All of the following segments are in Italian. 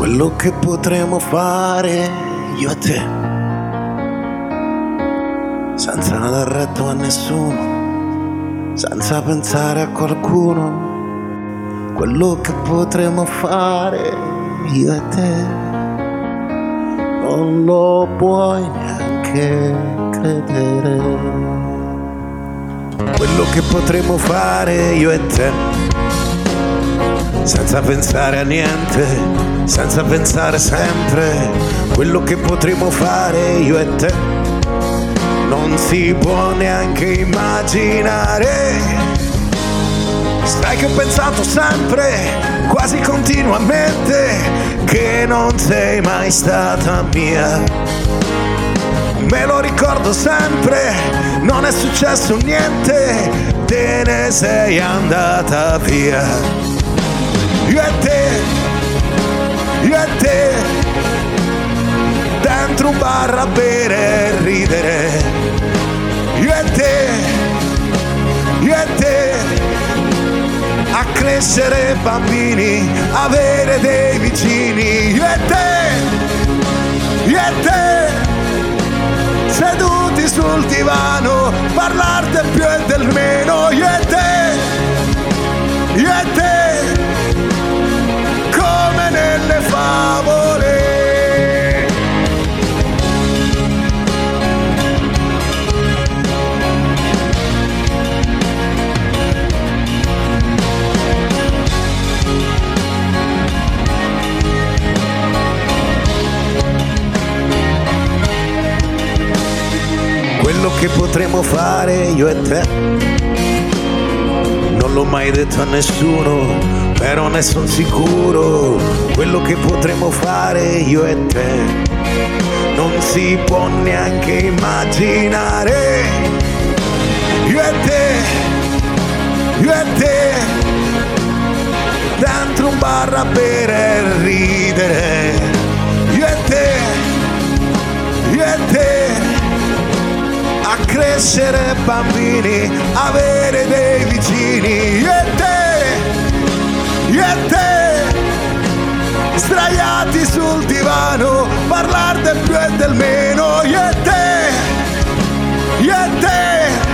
quello che potremo fare io e te, senza dar retto a nessuno, senza pensare a qualcuno, quello che potremo fare io e te, non lo puoi neanche credere. Quello che potremo fare io e te, senza pensare a niente, senza pensare sempre quello che potremo fare io e te non si può neanche immaginare. Sai che ho pensato sempre, quasi continuamente, che non sei mai stata mia. Me lo ricordo sempre, non è successo niente, te ne sei andata via. Io e te, io e te. Dentro un bar a bere e ridere. Io e te, io e te, a crescere bambini, avere dei vicini. Io e te, io e te, seduti sul divano, parlare del più e del meno. Io e te, io e te, quello che potremo fare io e te. Non l'ho mai detto a nessuno, però ne sono sicuro. Quello che potremo fare io e te. Non si può neanche immaginare. Io e te, io e te. Dentro un bar a bere a crescere bambini, avere dei vicini. E te, e te, sdraiati sul divano, parlare del più e del meno. E te, e te,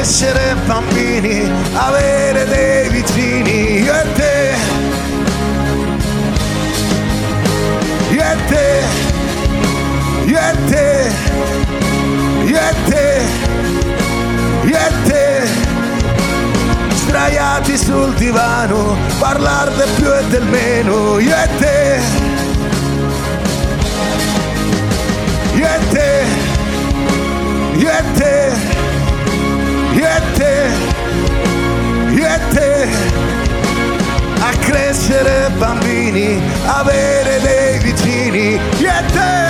crescere bambini, avere dei vicini, io e te, io e te, io e te, io e te, io e te, sdraiati sul divano, parlare del più e del meno, io e te, io e te, io e te io e te, io e te, a crescere bambini, avere dei vicini, io e te.